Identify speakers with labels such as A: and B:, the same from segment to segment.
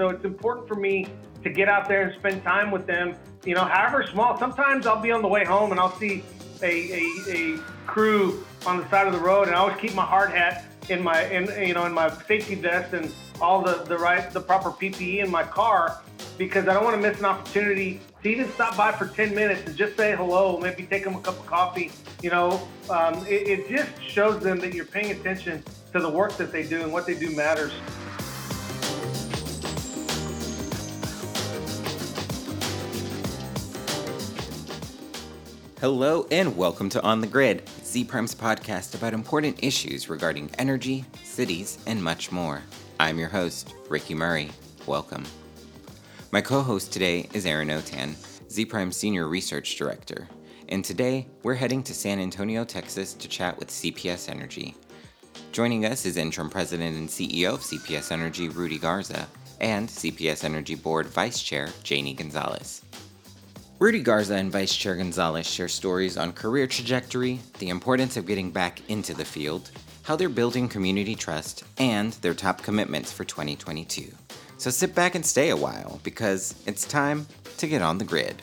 A: so it's important for me to get out there and spend time with them. You know, however small. Sometimes I'll be on the way home and I'll see a, a, a crew on the side of the road, and I always keep my hard hat in my in you know in my safety vest and all the the right the proper PPE in my car because I don't want to miss an opportunity to even stop by for 10 minutes and just say hello, maybe take them a cup of coffee. You know, um, it, it just shows them that you're paying attention to the work that they do and what they do matters.
B: Hello and welcome to On the Grid, Zpryme's podcast about important issues regarding energy, cities, and much more. I'm your host, Ricky Murray. Welcome. My co host today is Erin Otan, Zpryme Senior Research Director, and today we're heading to San Antonio, Texas to chat with CPS Energy. Joining us is Interim President and CEO of CPS Energy, Rudy Garza, and CPS Energy Board Vice Chair, Janie Gonzalez. Rudy Garza and Vice Chair Gonzalez share stories on career trajectory, the importance of getting back into the field, how they're building community trust, and their top commitments for 2022. So sit back and stay a while because it's time to get on the grid.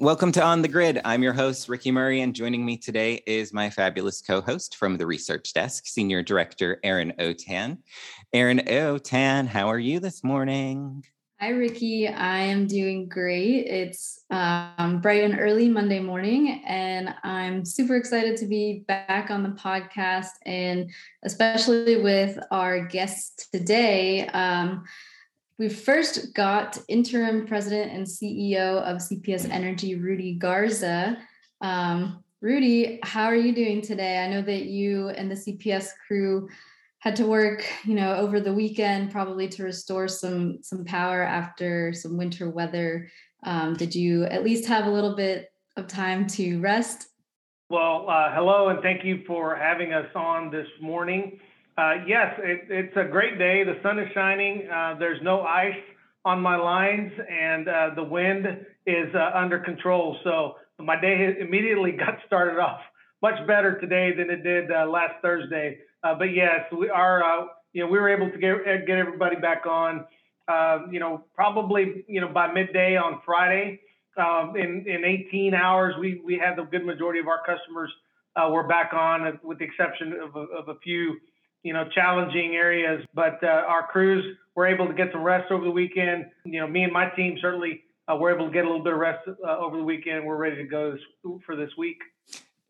B: Welcome to On the Grid. I'm your host, Ricky Murray, and joining me today is my fabulous co host from the research desk, Senior Director Erin Otan. Erin Otan, how are you this morning?
C: Hi, Ricky. I am doing great. It's um, bright and early Monday morning, and I'm super excited to be back on the podcast and especially with our guests today. Um, we first got interim president and CEO of CPS Energy, Rudy Garza. Um, Rudy, how are you doing today? I know that you and the CPS crew had to work you know over the weekend probably to restore some some power after some winter weather um, did you at least have a little bit of time to rest
A: well uh, hello and thank you for having us on this morning uh, yes it, it's a great day the sun is shining uh, there's no ice on my lines and uh, the wind is uh, under control so my day immediately got started off much better today than it did uh, last thursday uh, but yes, we are. You know, we were able to get get everybody back on. You know, probably you know by midday on Friday. Um, in in 18 hours, we we had the good majority of our customers were back on, with the exception of a, of a few you know challenging areas. But uh, our crews were able to get some rest over the weekend. You know, me and my team certainly uh, were able to get a little bit of rest uh, over the weekend. We're ready to go this, for this week.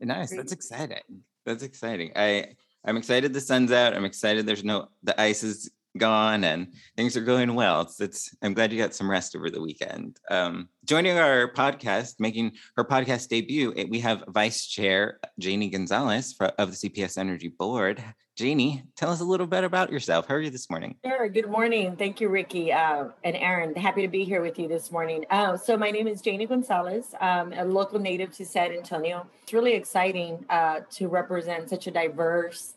B: Nice. That's exciting. That's exciting. I I'm excited the sun's out. I'm excited there's no the ice is gone and things are going well. It's, it's I'm glad you got some rest over the weekend. Um, joining our podcast, making her podcast debut, we have Vice Chair Janie Gonzalez for, of the CPS Energy Board. Janie, tell us a little bit about yourself. How are you this morning?
D: Sure. Good morning. Thank you, Ricky uh, and Erin. Happy to be here with you this morning. Uh, so my name is Janie Gonzalez, um, a local native to San Antonio. It's really exciting uh, to represent such a diverse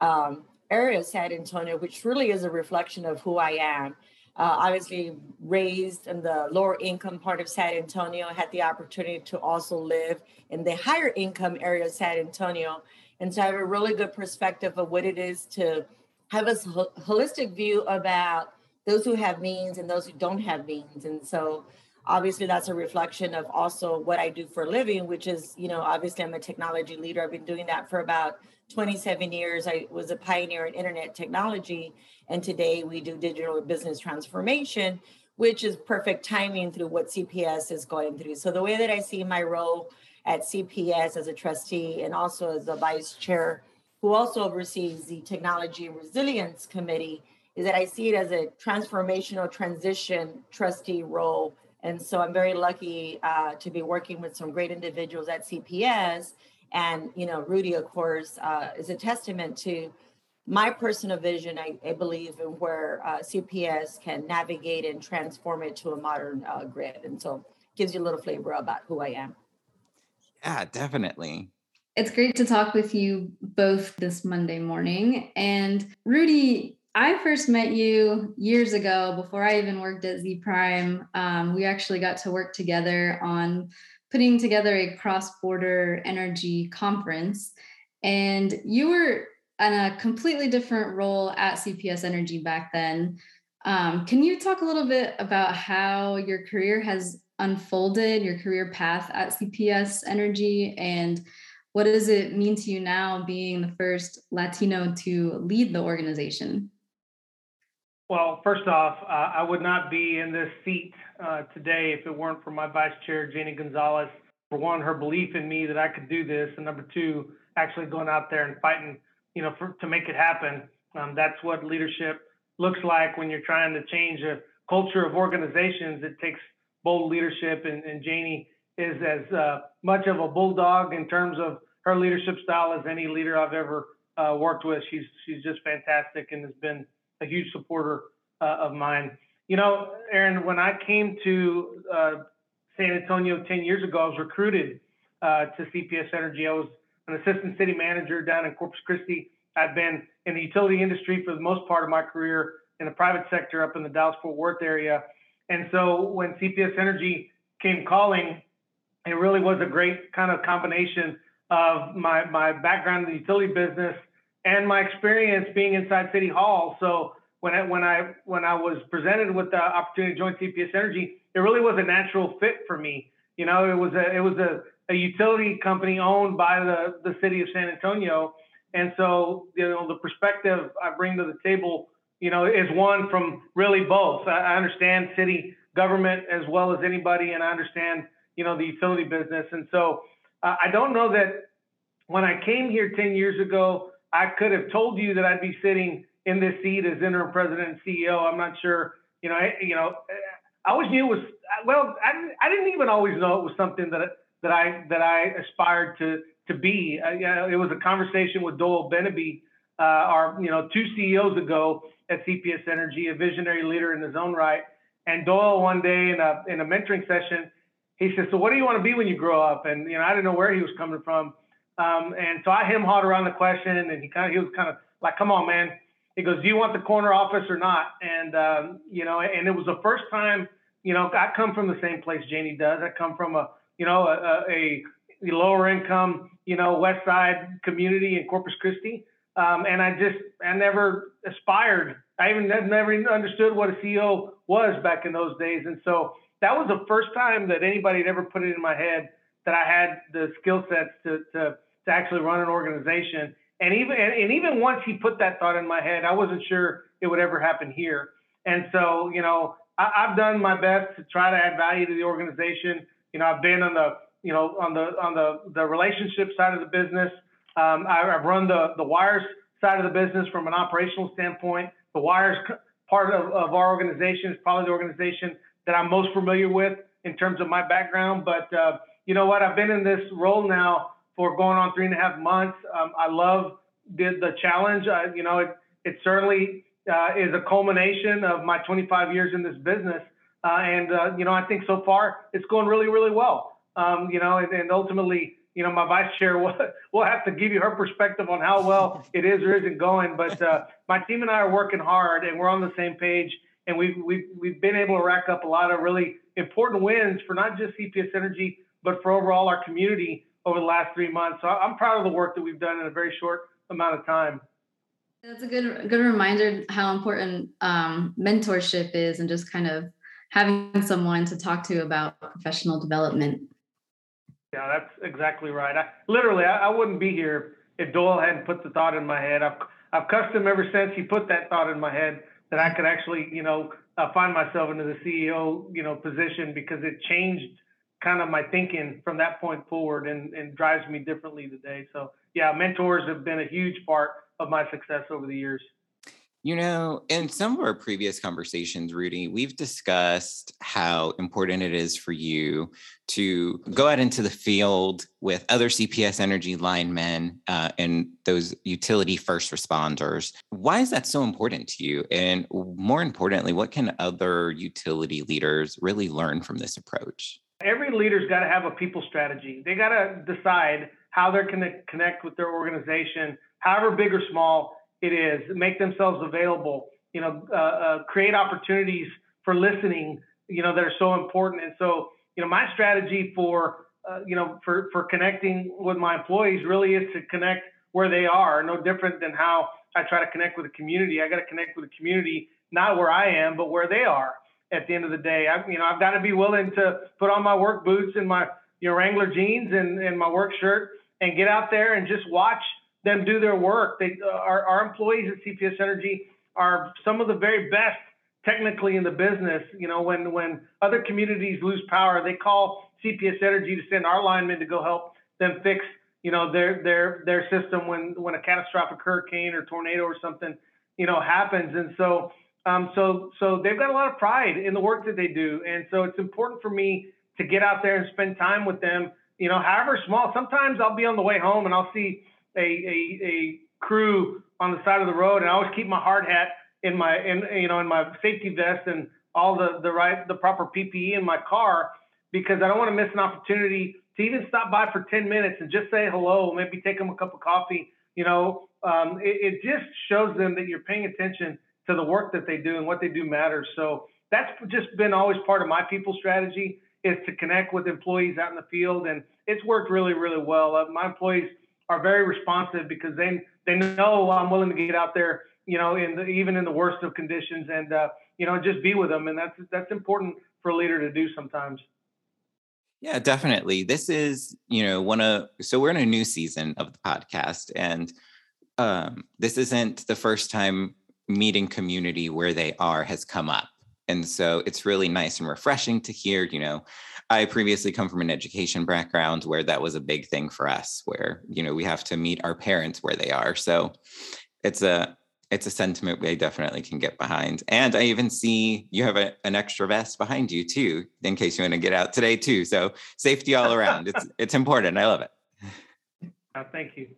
D: um, area of San Antonio, which really is a reflection of who I am. Uh, obviously, raised in the lower income part of San Antonio, had the opportunity to also live in the higher income area of San Antonio. And so I have a really good perspective of what it is to have a holistic view about those who have means and those who don't have means. And so obviously that's a reflection of also what I do for a living, which is, you know, obviously I'm a technology leader. I've been doing that for about 27 years. I was a pioneer in internet technology. And today we do digital business transformation, which is perfect timing through what CPS is going through. So the way that I see my role at CPS as a trustee and also as a vice chair who also oversees the technology resilience committee is that I see it as a transformational transition trustee role and so I'm very lucky uh, to be working with some great individuals at CPS. And, you know, Rudy, of course, uh, is a testament to my personal vision, I, I believe, in where uh, CPS can navigate and transform it to a modern uh, grid. And so gives you a little flavor about who I am.
B: Yeah, definitely.
C: It's great to talk with you both this Monday morning. And Rudy, I first met you years ago before I even worked at Zpryme. Um, we actually got to work together on putting together a cross border energy conference. And you were in a completely different role at CPS Energy back then. Um, can you talk a little bit about how your career has unfolded, your career path at CPS Energy, and what does it mean to you now being the first Latino to lead the organization?
A: Well, first off, uh, I would not be in this seat uh, today if it weren't for my vice chair, Janie Gonzalez. For one, her belief in me that I could do this, and number two, actually going out there and fighting, you know, for, to make it happen. Um, that's what leadership looks like when you're trying to change a culture of organizations. It takes bold leadership, and, and Janie is as uh, much of a bulldog in terms of her leadership style as any leader I've ever uh, worked with. She's she's just fantastic and has been a huge supporter uh, of mine. You know, Erin, when I came to uh, San Antonio 10 years ago, I was recruited uh, to CPS Energy. I was an assistant city manager down in Corpus Christi. I've been in the utility industry for the most part of my career in the private sector up in the Dallas Fort Worth area. And so when CPS Energy came calling, it really was a great kind of combination of my, my background in the utility business and my experience being inside City Hall. So when I when I when I was presented with the opportunity to join CPS Energy, it really was a natural fit for me. You know, it was a it was a, a utility company owned by the the city of San Antonio, and so you know the perspective I bring to the table, you know, is one from really both. I, I understand city government as well as anybody, and I understand you know the utility business, and so uh, I don't know that when I came here 10 years ago I could have told you that I'd be sitting in this seat as interim president and CEO. I'm not sure. You know, I, you know, I always knew it was well. I, I didn't even always know it was something that that I that I aspired to to be. Uh, you know, it was a conversation with Doyle Beneby, uh, our you know two CEOs ago at CPS Energy, a visionary leader in his own right. And Doyle one day in a in a mentoring session, he said, "So what do you want to be when you grow up?" And you know, I didn't know where he was coming from. Um, and so I him hawed around the question, and he kind of he was kind of like, "Come on, man." He goes, "Do you want the corner office or not?" And um, you know, and it was the first time. You know, I come from the same place Janie does. I come from a you know a, a, a lower income you know West Side community in Corpus Christi, um, and I just I never aspired. I even never understood what a CEO was back in those days, and so that was the first time that anybody had ever put it in my head that I had the skill sets to, to, to actually run an organization. And even, and, and even once he put that thought in my head, I wasn't sure it would ever happen here. And so, you know, I, I've done my best to try to add value to the organization. You know, I've been on the, you know, on the, on the, the relationship side of the business. Um, I, I've run the, the wires side of the business from an operational standpoint. The wires part of, of our organization is probably the organization that I'm most familiar with in terms of my background. But uh, you know what? I've been in this role now for going on three and a half months. Um, I love the, the challenge. Uh, you know, it, it certainly uh, is a culmination of my 25 years in this business. Uh, and, uh, you know, I think so far it's going really, really well. Um, you know, and, and, ultimately, you know, my vice chair will, will have to give you her perspective on how well it is or isn't going. But uh, my team and I are working hard and we're on the same page. And we've, we've, we've been able to rack up a lot of really important wins for not just CPS Energy, but for overall our community over the last three months. So I'm proud of the work that we've done in a very short amount of time.
C: That's a good good reminder how important um, mentorship is, and just kind of having someone to talk to about professional development.
A: Yeah, that's exactly right. I, literally, I, I wouldn't be here if Doyle hadn't put the thought in my head. I've I've cussed him ever since he put that thought in my head that I could actually, you know, uh, find myself into the CEO, you know, position because it changed kind of my thinking from that point forward and, and drives me differently today. So yeah, mentors have been a huge part of my success over the years.
B: You know, in some of our previous conversations, Rudy, we've discussed how important it is for you to go out into the field with other CPS Energy linemen uh, and those utility first responders. Why is that so important to you? And more importantly, what can other utility leaders really learn from this approach?
A: Every leader's got to have a people strategy. They got to decide how they're going to connect with their organization, however big or small it is, make themselves available. you know, uh, uh, create opportunities for listening, you know, that are so important. And so, you know, my strategy for, uh, you know, for, for connecting with my employees really is to connect where they are, no different than how I try to connect with the community. I got to connect with the community, not where I am, but where they are at the end of the day. I, you know, I've got to be willing to put on my work boots and my, you know, Wrangler jeans and, and my work shirt and get out there and just watch them do their work. They, uh, our, our employees at CPS Energy are some of the very best technically in the business. You know, when when other communities lose power, they call CPS Energy to send our linemen to go help them fix you know their their their system when when a catastrophic hurricane or tornado or something you know happens. And so um, so so they've got a lot of pride in the work that they do, and so it's important for me to get out there and spend time with them. You know, however small. Sometimes I'll be on the way home and I'll see a, a, a crew on the side of the road, and I always keep my hard hat in my in you know in my safety vest and all the the right the proper PPE in my car because I don't want to miss an opportunity to even stop by for 10 minutes and just say hello, maybe take them a cup of coffee. You know, um, it, it just shows them that you're paying attention to the work that they do and what they do matters. So that's just been always part of my people strategy is to connect with employees out in the field, and it's worked really, really well. Uh, my employees are very responsive because they they know I'm willing to get out there, you know, in the, even in the worst of conditions, and uh, you know, just be with them, and that's that's important for a leader to do sometimes.
B: Yeah, definitely. This is, you know, one of so we're in a new season of the podcast, and um, this isn't the first time meeting community where they are has come up. And so it's really nice and refreshing to hear, you know, I previously come from an education background where that was a big thing for us, where, you know, we have to meet our parents where they are. So it's a, it's a sentiment we definitely can get behind. And I even see you have a, an extra vest behind you too, in case you want to get out today too. So safety all around. it's it's important. I love it.
A: Uh, thank you.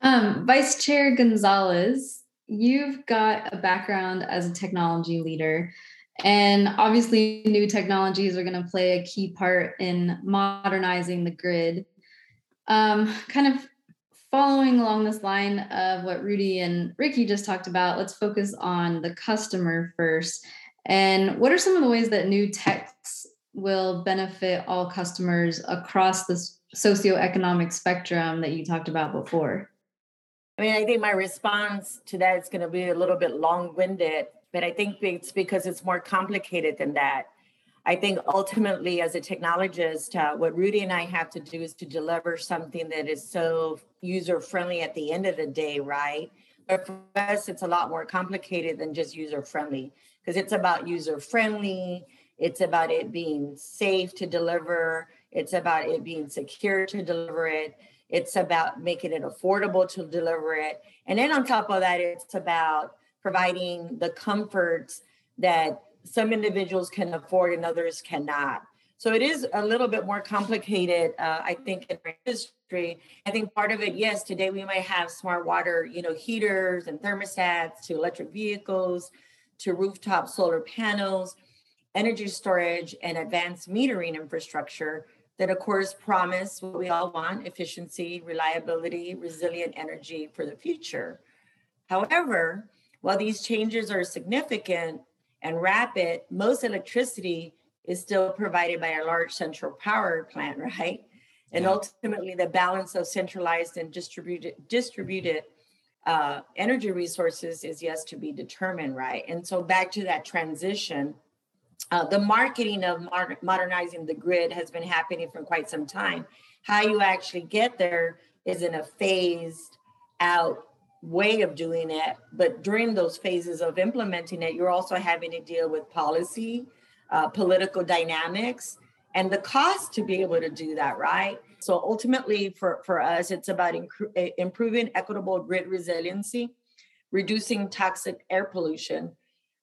C: Um, Vice Chair Gonzalez, you've got a background as a technology leader. And obviously, new technologies are going to play a key part in modernizing the grid. Um, kind of following along this line of what Rudy and Ricky just talked about, let's focus on the customer first. And what are some of the ways that new techs will benefit all customers across the socioeconomic spectrum that you talked about before?
D: I mean, I think my response to that is going to be a little bit long winded but I think it's because it's more complicated than that. I think ultimately, as a technologist, uh, what Rudy and I have to do is to deliver something that is so user friendly at the end of the day, right? But for us, it's a lot more complicated than just user friendly because it's about user friendly, it's about it being safe to deliver, it's about it being secure to deliver it, it's about making it affordable to deliver it. And then on top of that, it's about providing the comforts that some individuals can afford and others cannot. So it is a little bit more complicated, uh, I think, in our industry. I think part of it, yes, today we might have smart water, you know, heaters and thermostats to electric vehicles, to rooftop solar panels, energy storage, and advanced metering infrastructure that, of course, promise what we all want: efficiency, reliability, resilient energy for the future. However, while these changes are significant and rapid, most electricity is still provided by a large central power plant, right? And yeah. ultimately, the balance of centralized and distributed distributed uh, energy resources is yet to be determined, right? And so, back to that transition, uh, the marketing of modernizing the grid has been happening for quite some time. How you actually get there is in a phased out way of doing it. But during those phases of implementing it, you're also having to deal with policy, uh, political dynamics, and the cost to be able to do that, right? So ultimately, for, for us, it's about inc- improving equitable grid resiliency, reducing toxic air pollution,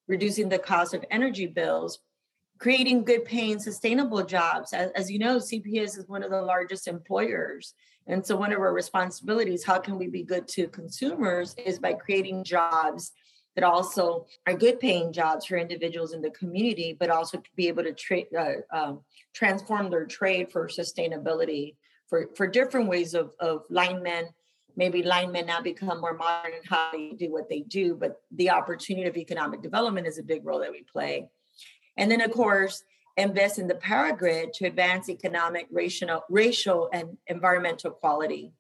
D: reducing the cost of energy bills, creating good paying, sustainable jobs. As, as you know, CPS is one of the largest employers and so one of our responsibilities, how can we be good to consumers, is by creating jobs that also are good paying jobs for individuals in the community, but also to be able to tra- uh, um, transform their trade for sustainability, for, for different ways of, of linemen maybe linemen now become more modern in how they do what they do, but the opportunity of economic development is a big role that we play. And then, of course, invest in the power grid to advance economic, racial, racial and environmental quality.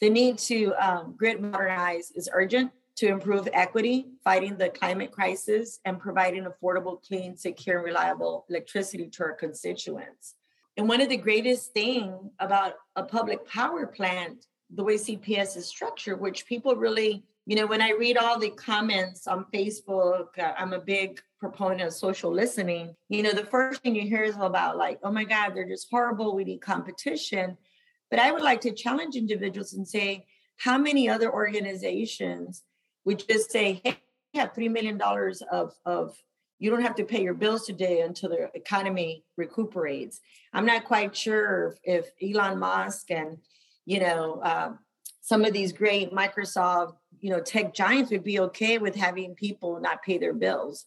D: The need to um, grid modernize is urgent to improve equity, fighting the climate crisis, and providing affordable, clean, secure, and reliable electricity to our constituents. And one of the greatest thing about a public power plant, the way CPS is structured, which people really, you know, when I read all the comments on Facebook, uh, I'm a big proponent of social listening. You know, the first thing you hear is about like, oh my God, they're just horrible. We need competition. But I would like to challenge individuals and say, how many other organizations would just say, hey, we have $3 million of, of you don't have to pay your bills today until the economy recuperates. I'm not quite sure if, Elon Musk and, you know, uh, some of these great Microsoft, you know, tech giants would be okay with having people not pay their bills.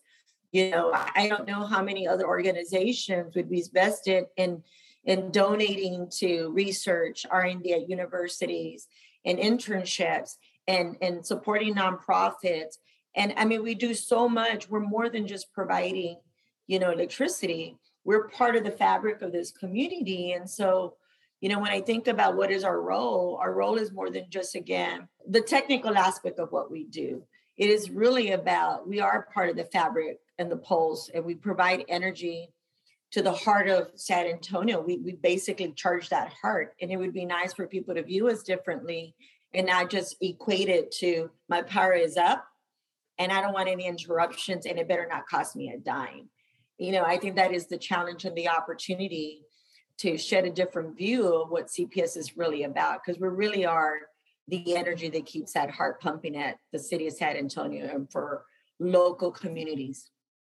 D: You know, I don't know how many other organizations would be vested in in donating to research, R&D at universities, and internships, and and supporting nonprofits. And i mean we do so much. We're more than just providing you know electricity. We're part of the fabric of this community. And so you know when i think about what is our role our role is more than just again the technical aspect of what we do it is really about we are part of the fabric and the pulse and we provide energy to the heart of san antonio we, we basically charge that heart and it would be nice for people to view us differently and not just equate it to my power is up and I don't want any interruptions and it better not cost me a dime. You know, I think that is the challenge and the opportunity to shed a different view of what CPS is really about because we really are the energy that keeps that heart pumping at the city of San Antonio and for local communities.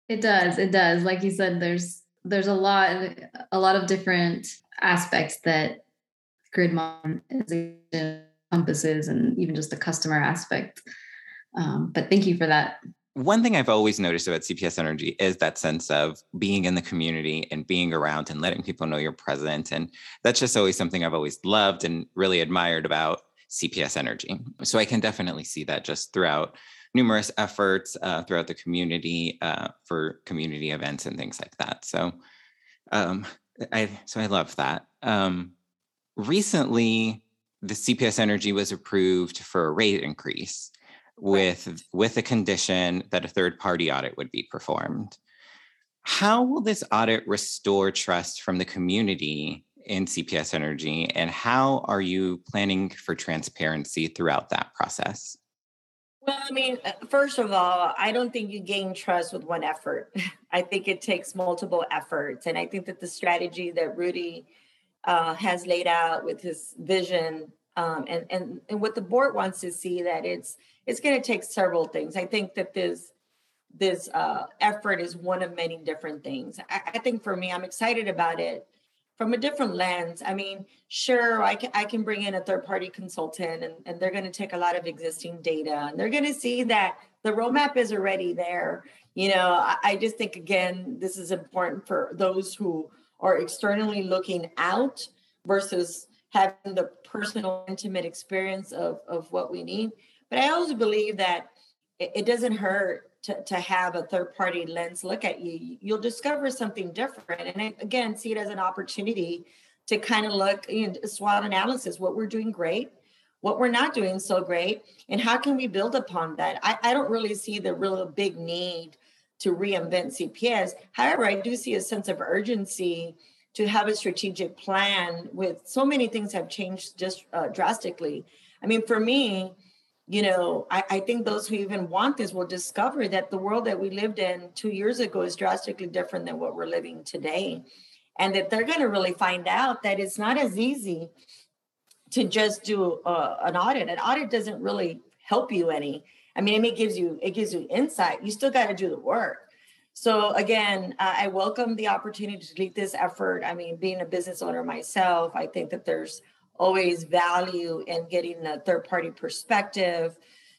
C: It does. It does. Like you said, there's there's a lot a lot of different aspects that grid modernization encompasses and even just the customer aspect um, but thank you for that.
B: One thing I've always noticed about CPS Energy is that sense of being in the community and being around and letting people know you're present. And that's just always something I've always loved and really admired about CPS Energy. So I can definitely see that just throughout numerous efforts uh, throughout the community uh, for community events and things like that. So um, I so I love that. Um, recently, the CPS Energy was approved for a rate increase with right. with the condition that a third party audit would be performed. How will this audit restore trust from the community in CPS Energy, and how are you planning for transparency throughout that process?
D: Well, I mean, uh, first of all, I don't think you gain trust with one effort. I think it takes multiple efforts. And I think that the strategy that Rudy uh, has laid out with his vision um, and, and, and what the board wants to see that it's it's going to take several things. I think that this this uh, effort is one of many different things. I, I, think for me, I'm excited about it from a different lens. I mean, sure, I can I can bring in a third party consultant, and, and they're going to take a lot of existing data, and they're going to see that the roadmap is already there. You know, I, I just think again, this is important for those who are externally looking out versus having the personal, intimate experience of of what we need but I also believe that it, it doesn't hurt to, to have a third party lens look at you. You'll discover something different. And again, see it as an opportunity to kind of look, and you know, SWOT analysis, what we're doing great, what we're not doing so great, and how can we build upon that? I, I don't really see the real big need to reinvent CPS. However, I do see a sense of urgency to have a strategic plan with so many things have changed just uh, drastically. I mean, for me, you know, I, I, think those who even want this will discover that the world that we lived in two years ago is drastically different than what we're living today. And that they're going to really find out that it's not as easy to just do uh, an audit. An audit doesn't really help you any. I mean, it gives you it gives you insight. You still got to do the work. So again, uh, I welcome the opportunity to lead this effort. I mean, being a business owner myself, I think that there's always value in getting a third party perspective.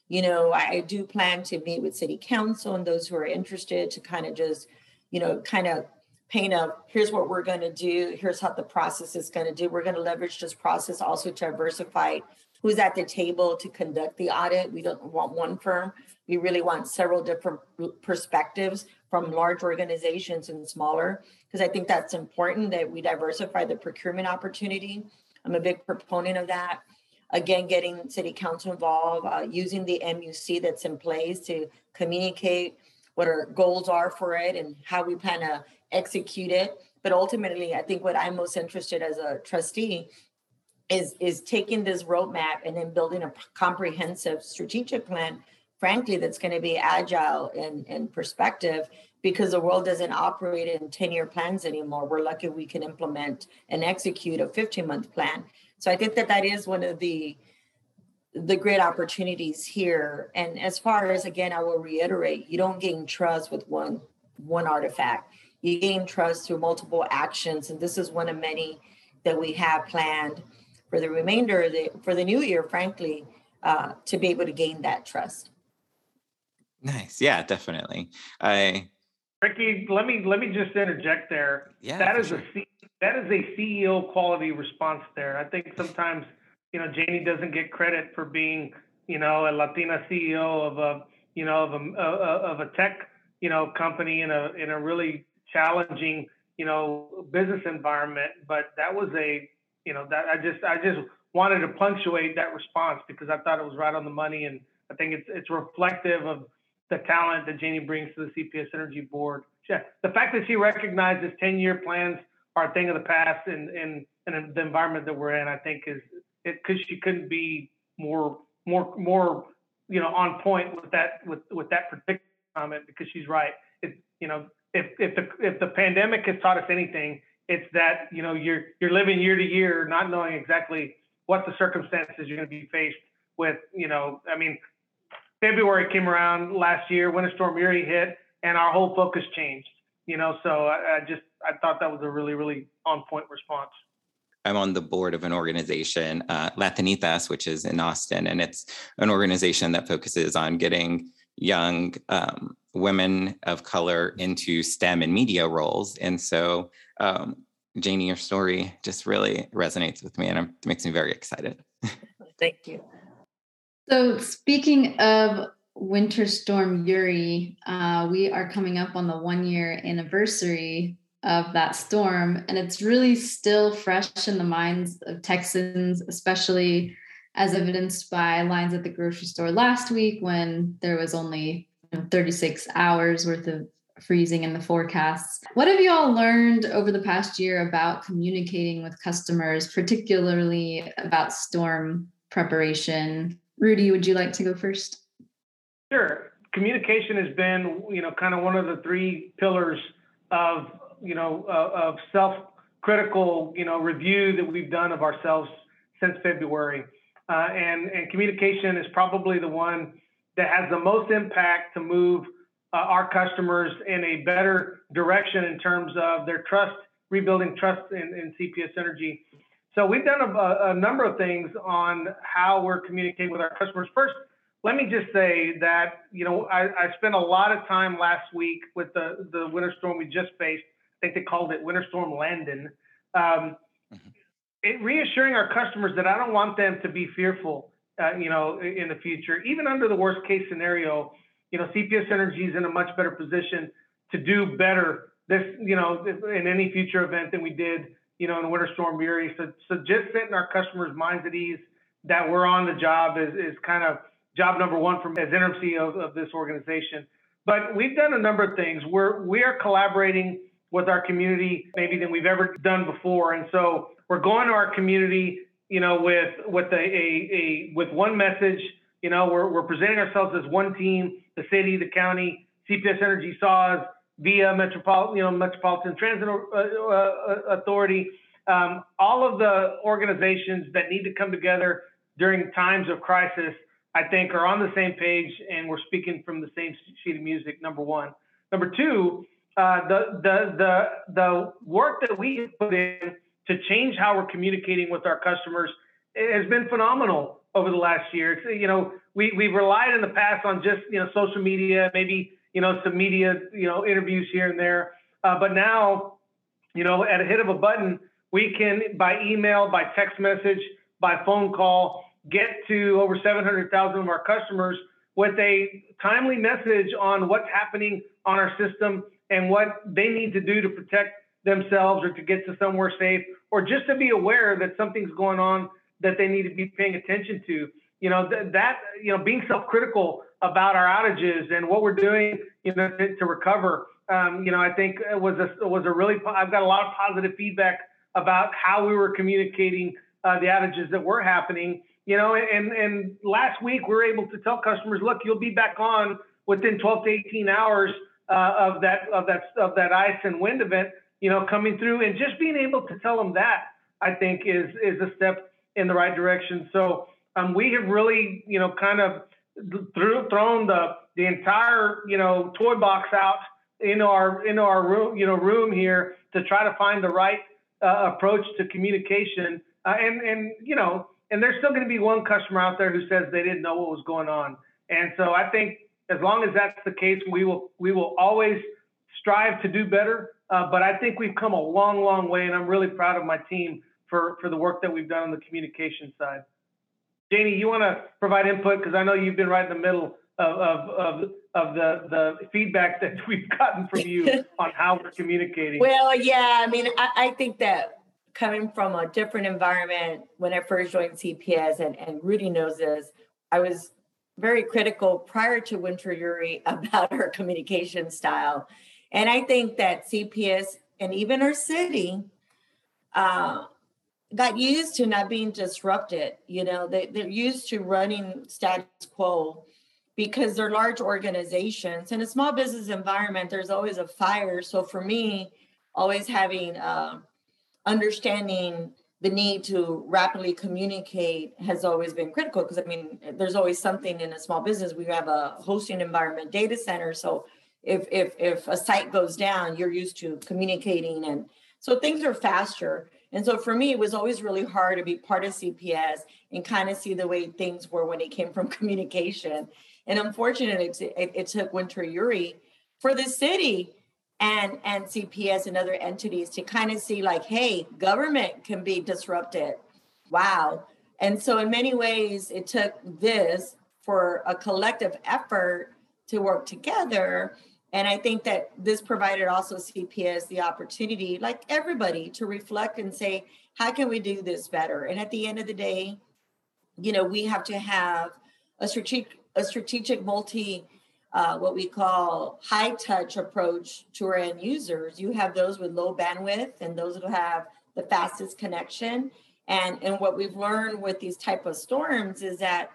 D: You know, I, do plan to meet with city council and those who are interested to kind of just, you know, kind of paint a here's what we're going to do, here's how the process is going to do. We're going to leverage this process also to diversify who's at the table to conduct the audit. We don't want one firm. We really want several different perspectives from large organizations and smaller, because I think that's important that we diversify the procurement opportunity. I'm a big proponent of that. Again, getting city council involved, uh, using the MUC that's in place to communicate what our goals are for it and how we plan to execute it. But ultimately, I think what I'm most interested as a trustee is is taking this roadmap and then building a comprehensive strategic plan frankly that's going to be agile and in perspective because the world doesn't operate in 10 year plans anymore. We're lucky we can implement and execute a 15 month plan. So i think that that is one of the the great opportunities here. And as far as again i will reiterate you don't gain trust with one one artifact. You gain trust through multiple actions. And this is one of many that we have planned for the remainder of the for the new year frankly uh, to be able to gain that trust.
B: Nice. Yeah definitely. I
A: ricky let me let me just interject there.
B: Yeah
A: that is
B: sure.
A: a C, that is a ceo quality response there. I think sometimes you know janie doesn't get credit for being you know a latina ceo of a you know of a of a tech you know company in a in a really challenging you know business environment. But that was a you know that I just I just wanted to punctuate that response because I thought it was right on the money, and I think it's it's reflective of the talent that Janie brings to the CPS Energy Board. Yeah, the fact that she recognizes 10-year plans are a thing of the past in in, in the environment that we're in, I think is it because she couldn't be more more more you know on point with that with with that particular comment because she's right. It you know if if the if the pandemic has taught us anything, it's that you know you're you're living year to year, not knowing exactly what the circumstances you're going to be faced with. You know, I mean, February came around last year, Winter Storm Uri hit, and our whole focus changed. You know, so I, I just I thought that was a really really on point response.
B: I'm on the board of an organization, uh, Latinitas, which is in Austin, and it's an organization that focuses on getting young um, women of color into STEM and media roles. And so, um, Janie, your story just really resonates with me and it makes me very excited.
D: Thank you.
C: So, speaking of Winter Storm Uri, uh, we are coming up on the one year anniversary of that storm, and it's really still fresh in the minds of Texans, especially as evidenced by lines at the grocery store last week when there was only you know, 36 hours worth of freezing in the forecasts. What have you all learned over the past year about communicating with customers, particularly about storm preparation? Rudy, would you like to go first?
A: Sure. Communication has been, you know, kind of one of the three pillars of, you know, uh, of self-critical, you know, review that we've done of ourselves since February. Uh, and, and communication is probably the one that has the most impact to move uh, our customers in a better direction in terms of their trust, rebuilding trust in, in CPS Energy. So we've done a, a, number of things on how we're communicating with our customers. First, let me just say that you know I, I spent a lot of time last week with the the winter storm we just faced. I think they called it Winter Storm Landon. Um, mm-hmm it, reassuring our customers that I don't want them to be fearful, uh, you know, in the future. Even under the worst case scenario, you know, CPS Energy is in a much better position to do better this, you know, in any future event than we did, you know, in Winter Storm Uri. So, so just setting our customers' minds at ease that we're on the job is, is kind of job number one from as interim CEO of, of this organization. But we've done a number of things. We're we are collaborating with our community maybe than we've ever done before, and so we're going to our community, you know, with with a, a, a with one message. You know, we're we're presenting ourselves as one team: the city, the county, CPS Energy SAWS, via Metropolitan, you know, Metropolitan Transit uh, uh, Authority. Um, all of the organizations that need to come together during times of crisis, I think, are on the same page, and we're speaking from the same sheet of music. Number one. Number two, uh, the the the the work that we put in to change how we're communicating with our customers has been phenomenal over the last year. It's, you know, we we've relied in the past on just you know social media, maybe you know some media you know interviews here and there, uh, but now you know at a hit of a button we can by email, by text message, by phone call, get to over 700,000 of our customers with a timely message on what's happening on our system and what they need to do to protect themselves or to get to somewhere safe or just to be aware that something's going on that they need to be paying attention to. You know, th- that, you know, being self-critical about our outages and what we're doing, you know, to, to recover, um, you know, I think it was a, was a really, I've got a lot of positive feedback about how we were communicating uh, the outages that were happening. You know, and and last week we were able to tell customers, look, you'll be back on within 12 to 18 hours uh, of that of that of that ice and wind event. You know, coming through, and just being able to tell them that, I think, is is a step in the right direction. So um, we have really, you know, kind of threw, thrown the the entire, you know, toy box out in our in our room, you know, room here to try to find the right uh, approach to communication. Uh, and and you know, and there's still going to be one customer out there who says they didn't know what was going on. And so I think as long as that's the case, we will we will always strive to do better. Uh, but I think we've come a long, long way, and I'm really proud of my team for for the work that we've done on the communication side. Janie, you want to provide input because I know you've been right in the middle of of of, of the the feedback that we've gotten from you on how we're communicating.
D: Well, yeah, I mean, I, I think that coming from a different environment when I first joined CPS, and, and Rudy knows this, I was very critical prior to Winter Uri about her communication style. And I think that CPS and even our city uh, got used to not being disrupted. You know, they, they're used to running status quo because they're large organizations. In a small business environment, there's always a fire. So for me, always having uh, understanding the need to rapidly communicate has always been critical because I mean, there's always something in a small business. We have a hosting environment, data center. So if if if a site goes down, you're used to communicating, and so things are faster. And so for me, it was always really hard to be part of CPS and kind of see the way things were when it came from communication. And unfortunately, it, it, it took Winter Uri for the city and and CPS and other entities to kind of see like, hey, government can be disrupted. Wow. And so in many ways, it took this for a collective effort to work together. And I think that this provided also CPS the opportunity, like everybody, to reflect and say, how can we do this better? And at the end of the day, you know, we have to have a strategic, a strategic multi uh, what we call high touch approach to our end users. You have those with low bandwidth and those who have the fastest connection. And, and what we've learned with these type of storms is that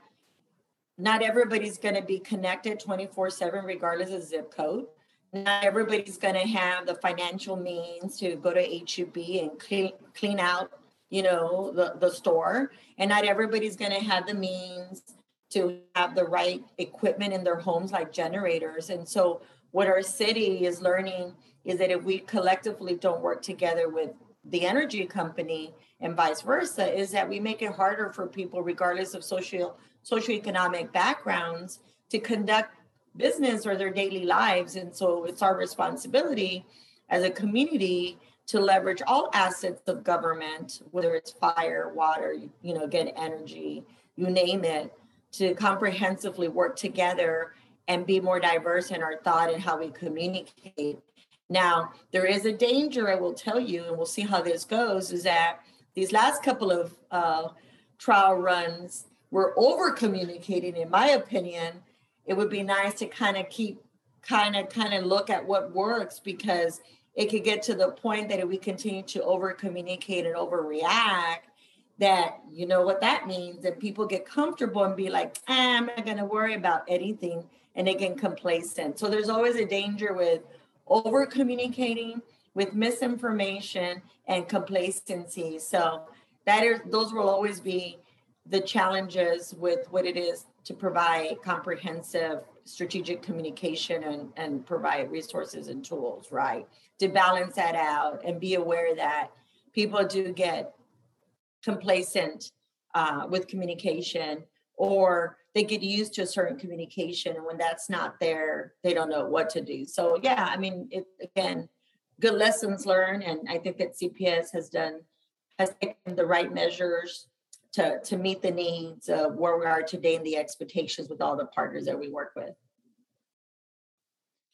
D: not everybody's going to be connected 24 7 regardless of zip code. Not everybody's going to have the financial means to go to HEB and clean, clean out you know the, the store. And not everybody's going to have the means to have the right equipment in their homes like generators. And so what our city is learning is that if we collectively don't work together with the energy company and vice versa is that we make it harder for people regardless of social socioeconomic backgrounds to conduct business or their daily lives and so it's our responsibility as a community to leverage all assets of government whether it's fire water you know again energy you name it to comprehensively work together and be more diverse in our thought and how we communicate. Now, there is a danger, I will tell you, and we'll see how this goes, is that these last couple of uh, trial runs were over communicating, in my opinion. It would be nice to kind of keep, kind of, kind of look at what works because it could get to the point that if we continue to over communicate and overreact, that you know what that means that people get comfortable and be like ah, i'm not going to worry about anything and they get complacent so there's always a danger with over communicating with misinformation and complacency so that is those will always be the challenges with what it is to provide comprehensive strategic communication and, and provide resources and tools right? To balance that out and be aware that people do get complacent uh, with communication or they get used to a certain communication and when that's not there they don't know what to do. So yeah i mean it, again good lessons learned and i think that cps has done has taken the right measures to, to meet the needs of where we are today and the expectations with all the partners that we work with.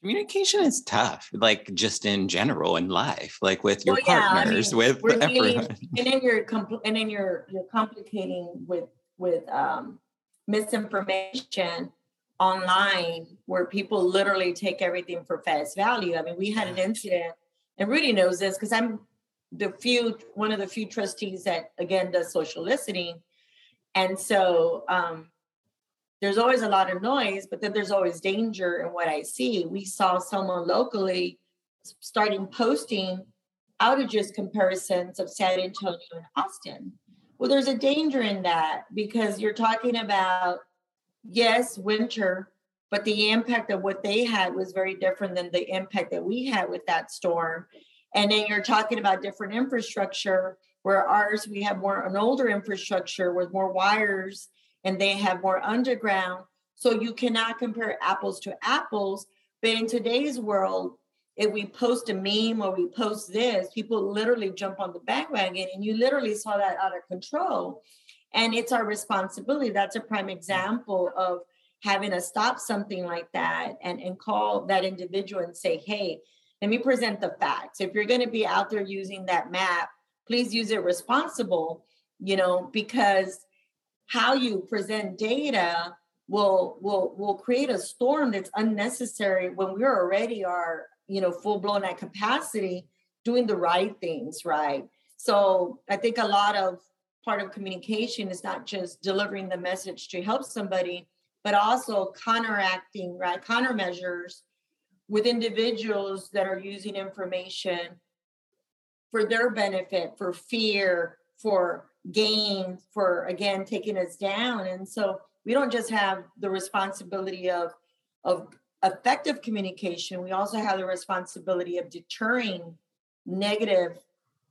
B: Communication is tough, like just in general in life, like with your
D: Well, yeah, I
B: partners,
D: mean,
B: with
D: we're really- and then you're compl- and then you're you're complicating with with um, misinformation online where people literally take everything for face value. I mean, we had an incident, and Rudy knows this because I'm the few one of the few trustees that again does social listening, and so um, there's always a lot of noise, but then there's always danger in what I see. We saw someone locally starting posting outages comparisons of San Antonio and Austin. Well, there's a danger in that because you're talking about, yes, winter, but the impact of what they had was very different than the impact that we had with that storm. And then you're talking about different infrastructure where ours, we have more an older infrastructure with more wires and they have more underground. So you cannot compare apples to apples. But in today's world, if we post a meme or we post this, people literally jump on the bandwagon, and you literally saw that out of control. And it's our responsibility. That's a prime example of having to stop something like that and, and call that individual and say, hey, let me present the facts. If you're going to be out there using that map, please use it responsible, you know, because how you present data will will will create a storm that's unnecessary when we already are you know full blown at capacity doing the right things right so i think a lot of part of communication is not just delivering the message to help somebody but also counteracting right countermeasures with individuals that are using information for their benefit for fear for gain for again taking us down. And so we don't just have the responsibility of of effective communication. We also have the responsibility of deterring negative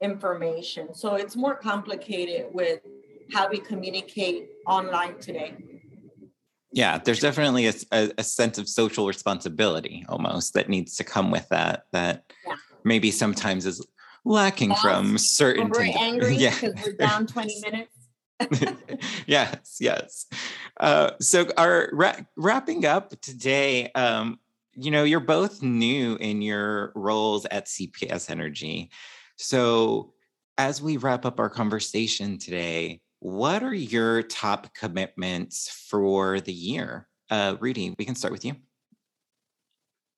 D: information. So it's more complicated with how we communicate online today
B: Yeah, there's definitely a, a, a sense of social responsibility almost that needs to come with that. That
D: Yeah.
B: maybe sometimes is lacking from certain.
D: we're angry
B: Yeah.
D: because we're down 20 minutes
B: yes, yes. Uh, so, our ra- wrapping up today, um, you know, you're both new in your roles at CPS Energy. So, as we wrap up our conversation today, what are your top commitments for the year? Uh, Rudy, we can start with you.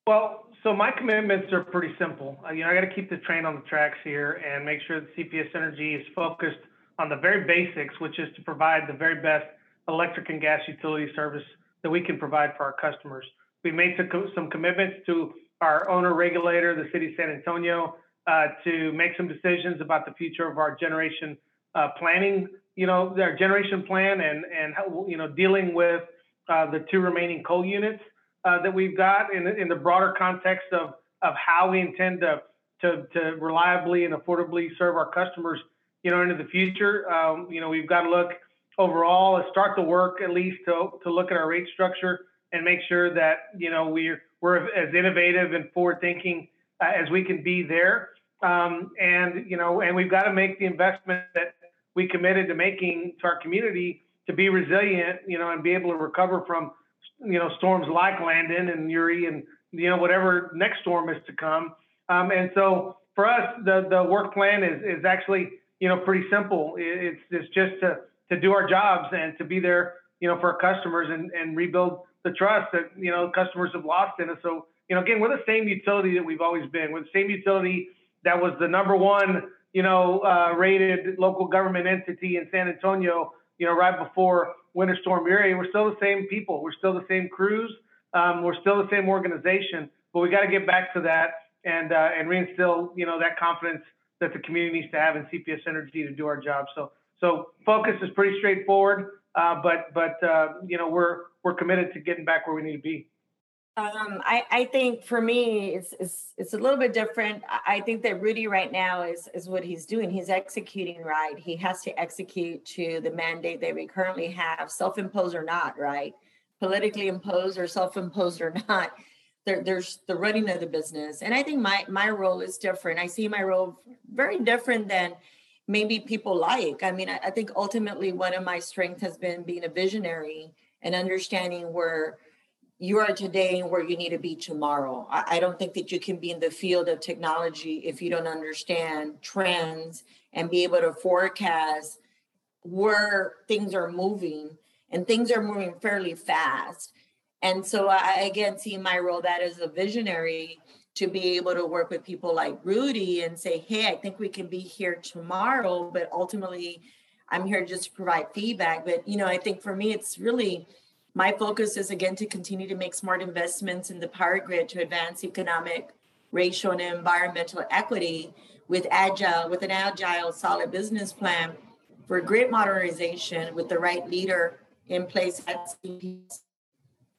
A: Well, so my commitments are pretty simple. Uh, you know, I got to keep the train on the tracks here and make sure that CPS Energy is focused on the very basics, which is to provide the very best electric and gas utility service that we can provide for our customers. We made some, some commitments to our owner regulator, the city of San Antonio, uh, to make some decisions about the future of our generation uh, planning, you know, our generation plan and, and you know, dealing with uh, the two remaining coal units uh, that we've got in, the- in the broader context of, of how we intend to, to, to reliably and affordably serve our customers, you know, into the future. Um, you know, we've got to look overall, and start the work at least to, to look at our rate structure and make sure that, you know, we're, we're as innovative and forward thinking uh, as we can be there. Um, and, you know, and we've got to make the investment that we committed to making to our community to be resilient, you know, and be able to recover from, you know, storms like Landon and Uri and, you know, whatever next storm is to come. Um, and so for us, the, the work plan is, is actually, you know, pretty simple. It's, it's just to, to do our jobs and to be there, you know, for our customers and, and rebuild the trust that, you know, customers have lost in us. So, you know, again, we're the same utility that we've always been. We're the same utility that was the number one, you know, uh, rated local government entity in San Antonio, you know, right before Winter Storm Uri. We're still the same people. We're still the same crews. Um, we're still the same organization, but we got to get back to that and, uh, and reinstill, you know, that confidence that the community needs to have in CPS Energy to do our job. So, so focus is pretty straightforward, uh, but, but, uh, you know, we're, we're committed to getting back where we need to be.
D: Um, I, I think for me, it's, it's it's a little bit different. I think that Rudy right now is is what he's doing. He's executing right. He has to execute to the mandate that we currently have, self-imposed or not, right? Politically imposed or self-imposed or not. There, there's the running of the business, and I think my my role is different. I see my role very different than maybe people like. I mean, I, I think ultimately one of my strengths has been being a visionary and understanding where you are today and where you need to be tomorrow. I, I, don't think that you can be in the field of technology if you don't understand trends and be able to forecast where things are moving and things are moving fairly fast. And so I again see my role that as a visionary to be able to work with people like Rudy and say, hey, I think we can be here tomorrow, but ultimately I'm here just to provide feedback. But you know, I think for me it's really my focus is again to continue to make smart investments in the power grid to advance economic, racial, and environmental equity with agile, with an agile, solid business plan for grid modernization with the right leader in place at CPS,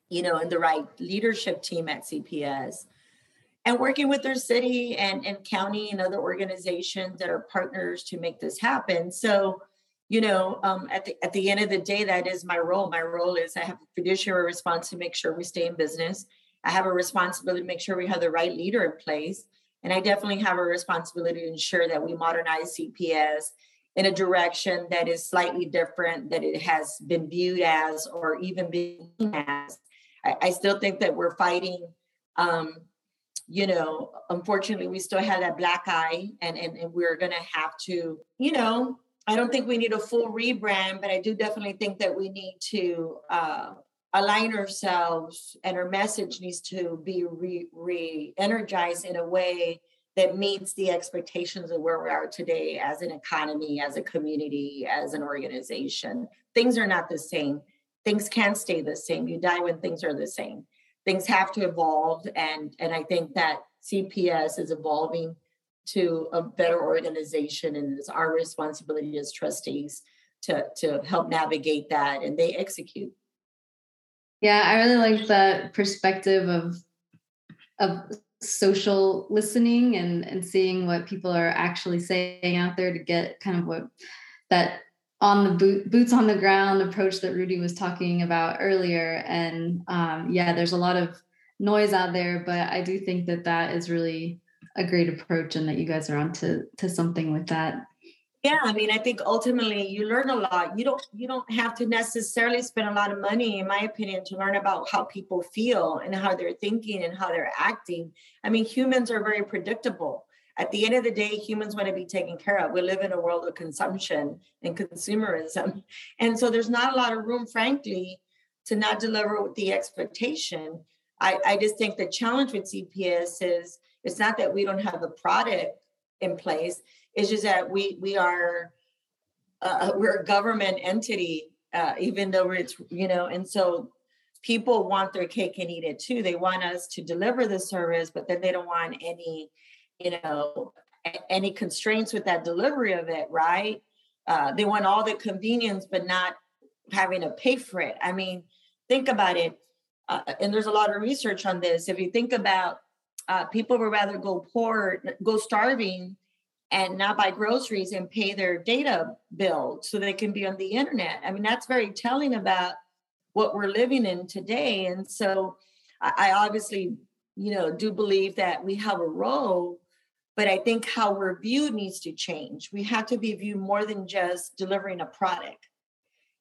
D: you know, and the right leadership team at CPS. And working with their city and, and county and other organizations that are partners to make this happen. So you know, um, at the at the end of the day, that is my role. My role is I have a fiduciary response to make sure we stay in business. I have a responsibility to make sure we have the right leader in place, and I definitely have a responsibility to ensure that we modernize CPS in a direction that is slightly different that it has been viewed as or even been as. I, I still think that we're fighting. Um, you know, unfortunately, we still have that black eye, and and, and we're going to have to, you know, I don't think we need a full rebrand, but I do definitely think that we need to uh, align ourselves and our message needs to be re energized in a way that meets the expectations of where we are today as an economy, as a community, as an organization. Things are not the same. Things can't stay the same. You die when things are the same. Things have to evolve. And, and I think that CPS is evolving to a better organization and it's our responsibility as trustees to to help navigate that and they execute.
C: Yeah i really like that perspective of of social listening and and seeing what people are actually saying out there to get kind of what that on the boot, boots on the ground approach that rudy was talking about earlier. And um, yeah there's a lot of noise out there but i do think that that is really a great approach and that you guys are on to, something with that.
D: Yeah i mean i think ultimately you learn a lot. You don't you don't have to necessarily spend a lot of money in my opinion to learn about how people feel and how they're thinking and how they're acting. I mean humans are very predictable. At the end of the day humans want to be taken care of. We live in a world of consumption and consumerism. And so there's not a lot of room frankly to not deliver with the expectation. I, I just think the challenge with cps is it's not that we don't have a product in place. It's just that we we are uh, we're a government entity, uh, even though it's you know, and so people want their cake and eat it too. They want us to deliver the service, but then they don't want any, you know, any constraints with that delivery of it, right? Uh, they want all the convenience, but not having to pay for it. I mean, think about it. Uh, and there's a lot of research on this. If you think about uh, people would rather go poor, go starving, and not buy groceries and pay their data bill so they can be on the internet. I mean, that's very telling about what we're living in today. And so I, I obviously, you know, do believe that we have a role, but I think how we're viewed needs to change. We have to be viewed more than just delivering a product.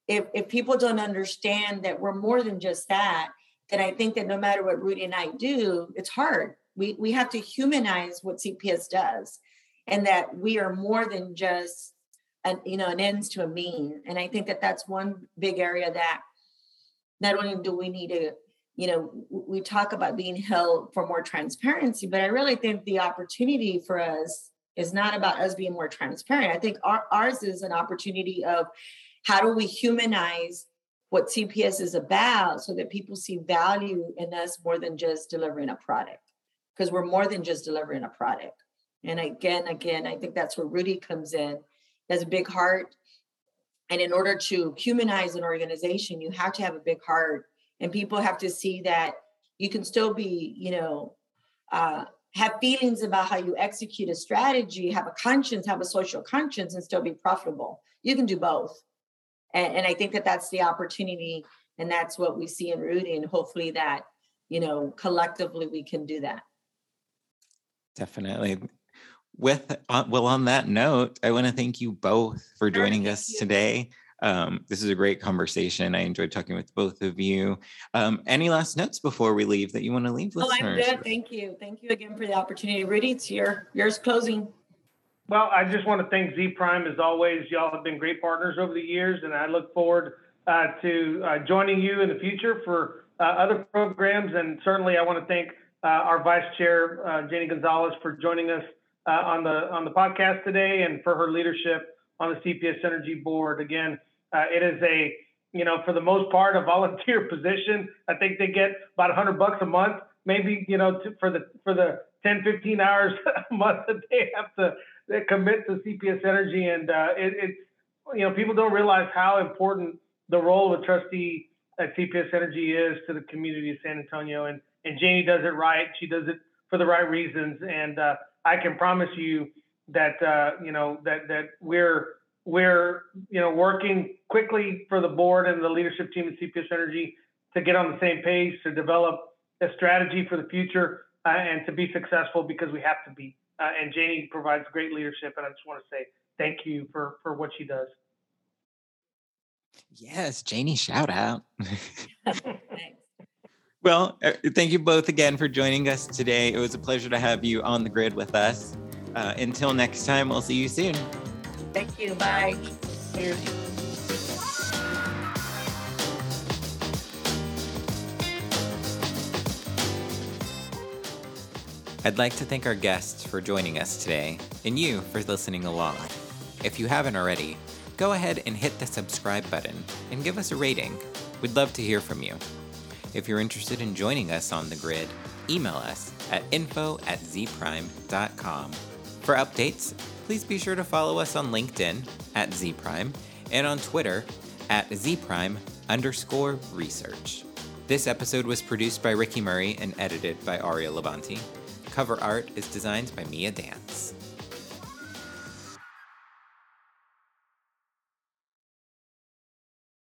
D: If, if people don't understand that we're more than just that, then I think that no matter what Rudy and I do, it's hard we we have to humanize what CPS does, and that we are more than just an you know an ends to a mean. And I think that that's one big area that not only do we need to you know we talk about being held for more transparency but i really think the opportunity for us is not about us being more transparent i think our, ours is an opportunity of how do we humanize what cps is about so that people see value in us more than just delivering a product because we're more than just delivering a product. And again, again, I think that's where Rudy comes in. Has a big heart. And in order to humanize an organization, you have to have a big heart. And people have to see that you can still be, you know, uh, have feelings about how you execute a strategy, have a conscience, have a social conscience, and still be profitable. You can do both. And, and I think that that's the opportunity. And that's what we see in Rudy. And hopefully that, you know, collectively we can do that.
B: Definitely. with uh, well, on that note, I want to thank you both for joining
D: thank
B: us
D: you.
B: today. Um, this is a great conversation. I enjoyed talking with both of you. Um, any last notes before we leave that you want to leave
D: Oh, I'm good.
B: with?
D: Thank you. Thank you again for the opportunity. Rudy, it's your yours closing.
A: Well, I just want to thank Zpryme as always. Y'all have been great partners over the years, and I look forward uh, to uh, joining you in the future for uh, other programs. And certainly, I want to thank our Vice Chair uh, Janie Gonzalez for joining us uh, on the on the podcast today, and for her leadership on the CPS Energy Board. Again, uh, it is a you know for the most part a volunteer position. I think they get about 100 bucks a month, maybe you know to, for the for the 10, 15 hours a month that they have to they commit to CPS Energy, and uh, it, it's you know people don't realize how important the role of a trustee at CPS Energy is to the community of San Antonio, and and Janie does it right. She does it for the right reasons, and uh, I can promise you that uh, you know that that we're we're you know working quickly for the board and the leadership team at CPS Energy to get on the same page to develop a strategy for the future uh, and to be successful because we have to be. Uh, and Janie provides great leadership, and I just want to say thank you for for what she does.
B: Yes, Janie, shout out.
D: Thanks.
B: Well, uh, thank you both again for joining us today. It was a pleasure to have you on the grid with us. Uh, until next time, we'll see you soon.
D: Thank you. Bye.
B: I'd like to thank our guests for joining us today and you for listening along. If you haven't already, go ahead and hit the subscribe button and give us a rating. We'd love to hear from you. If you're interested in joining us on the grid, email us at info at zpryme.com. For updates, please be sure to follow us on LinkedIn at zpryme and on Twitter at zpryme underscore research. This episode was produced by Ricky Murray and edited by Aria Levanti. Cover art is designed by Mia Dance.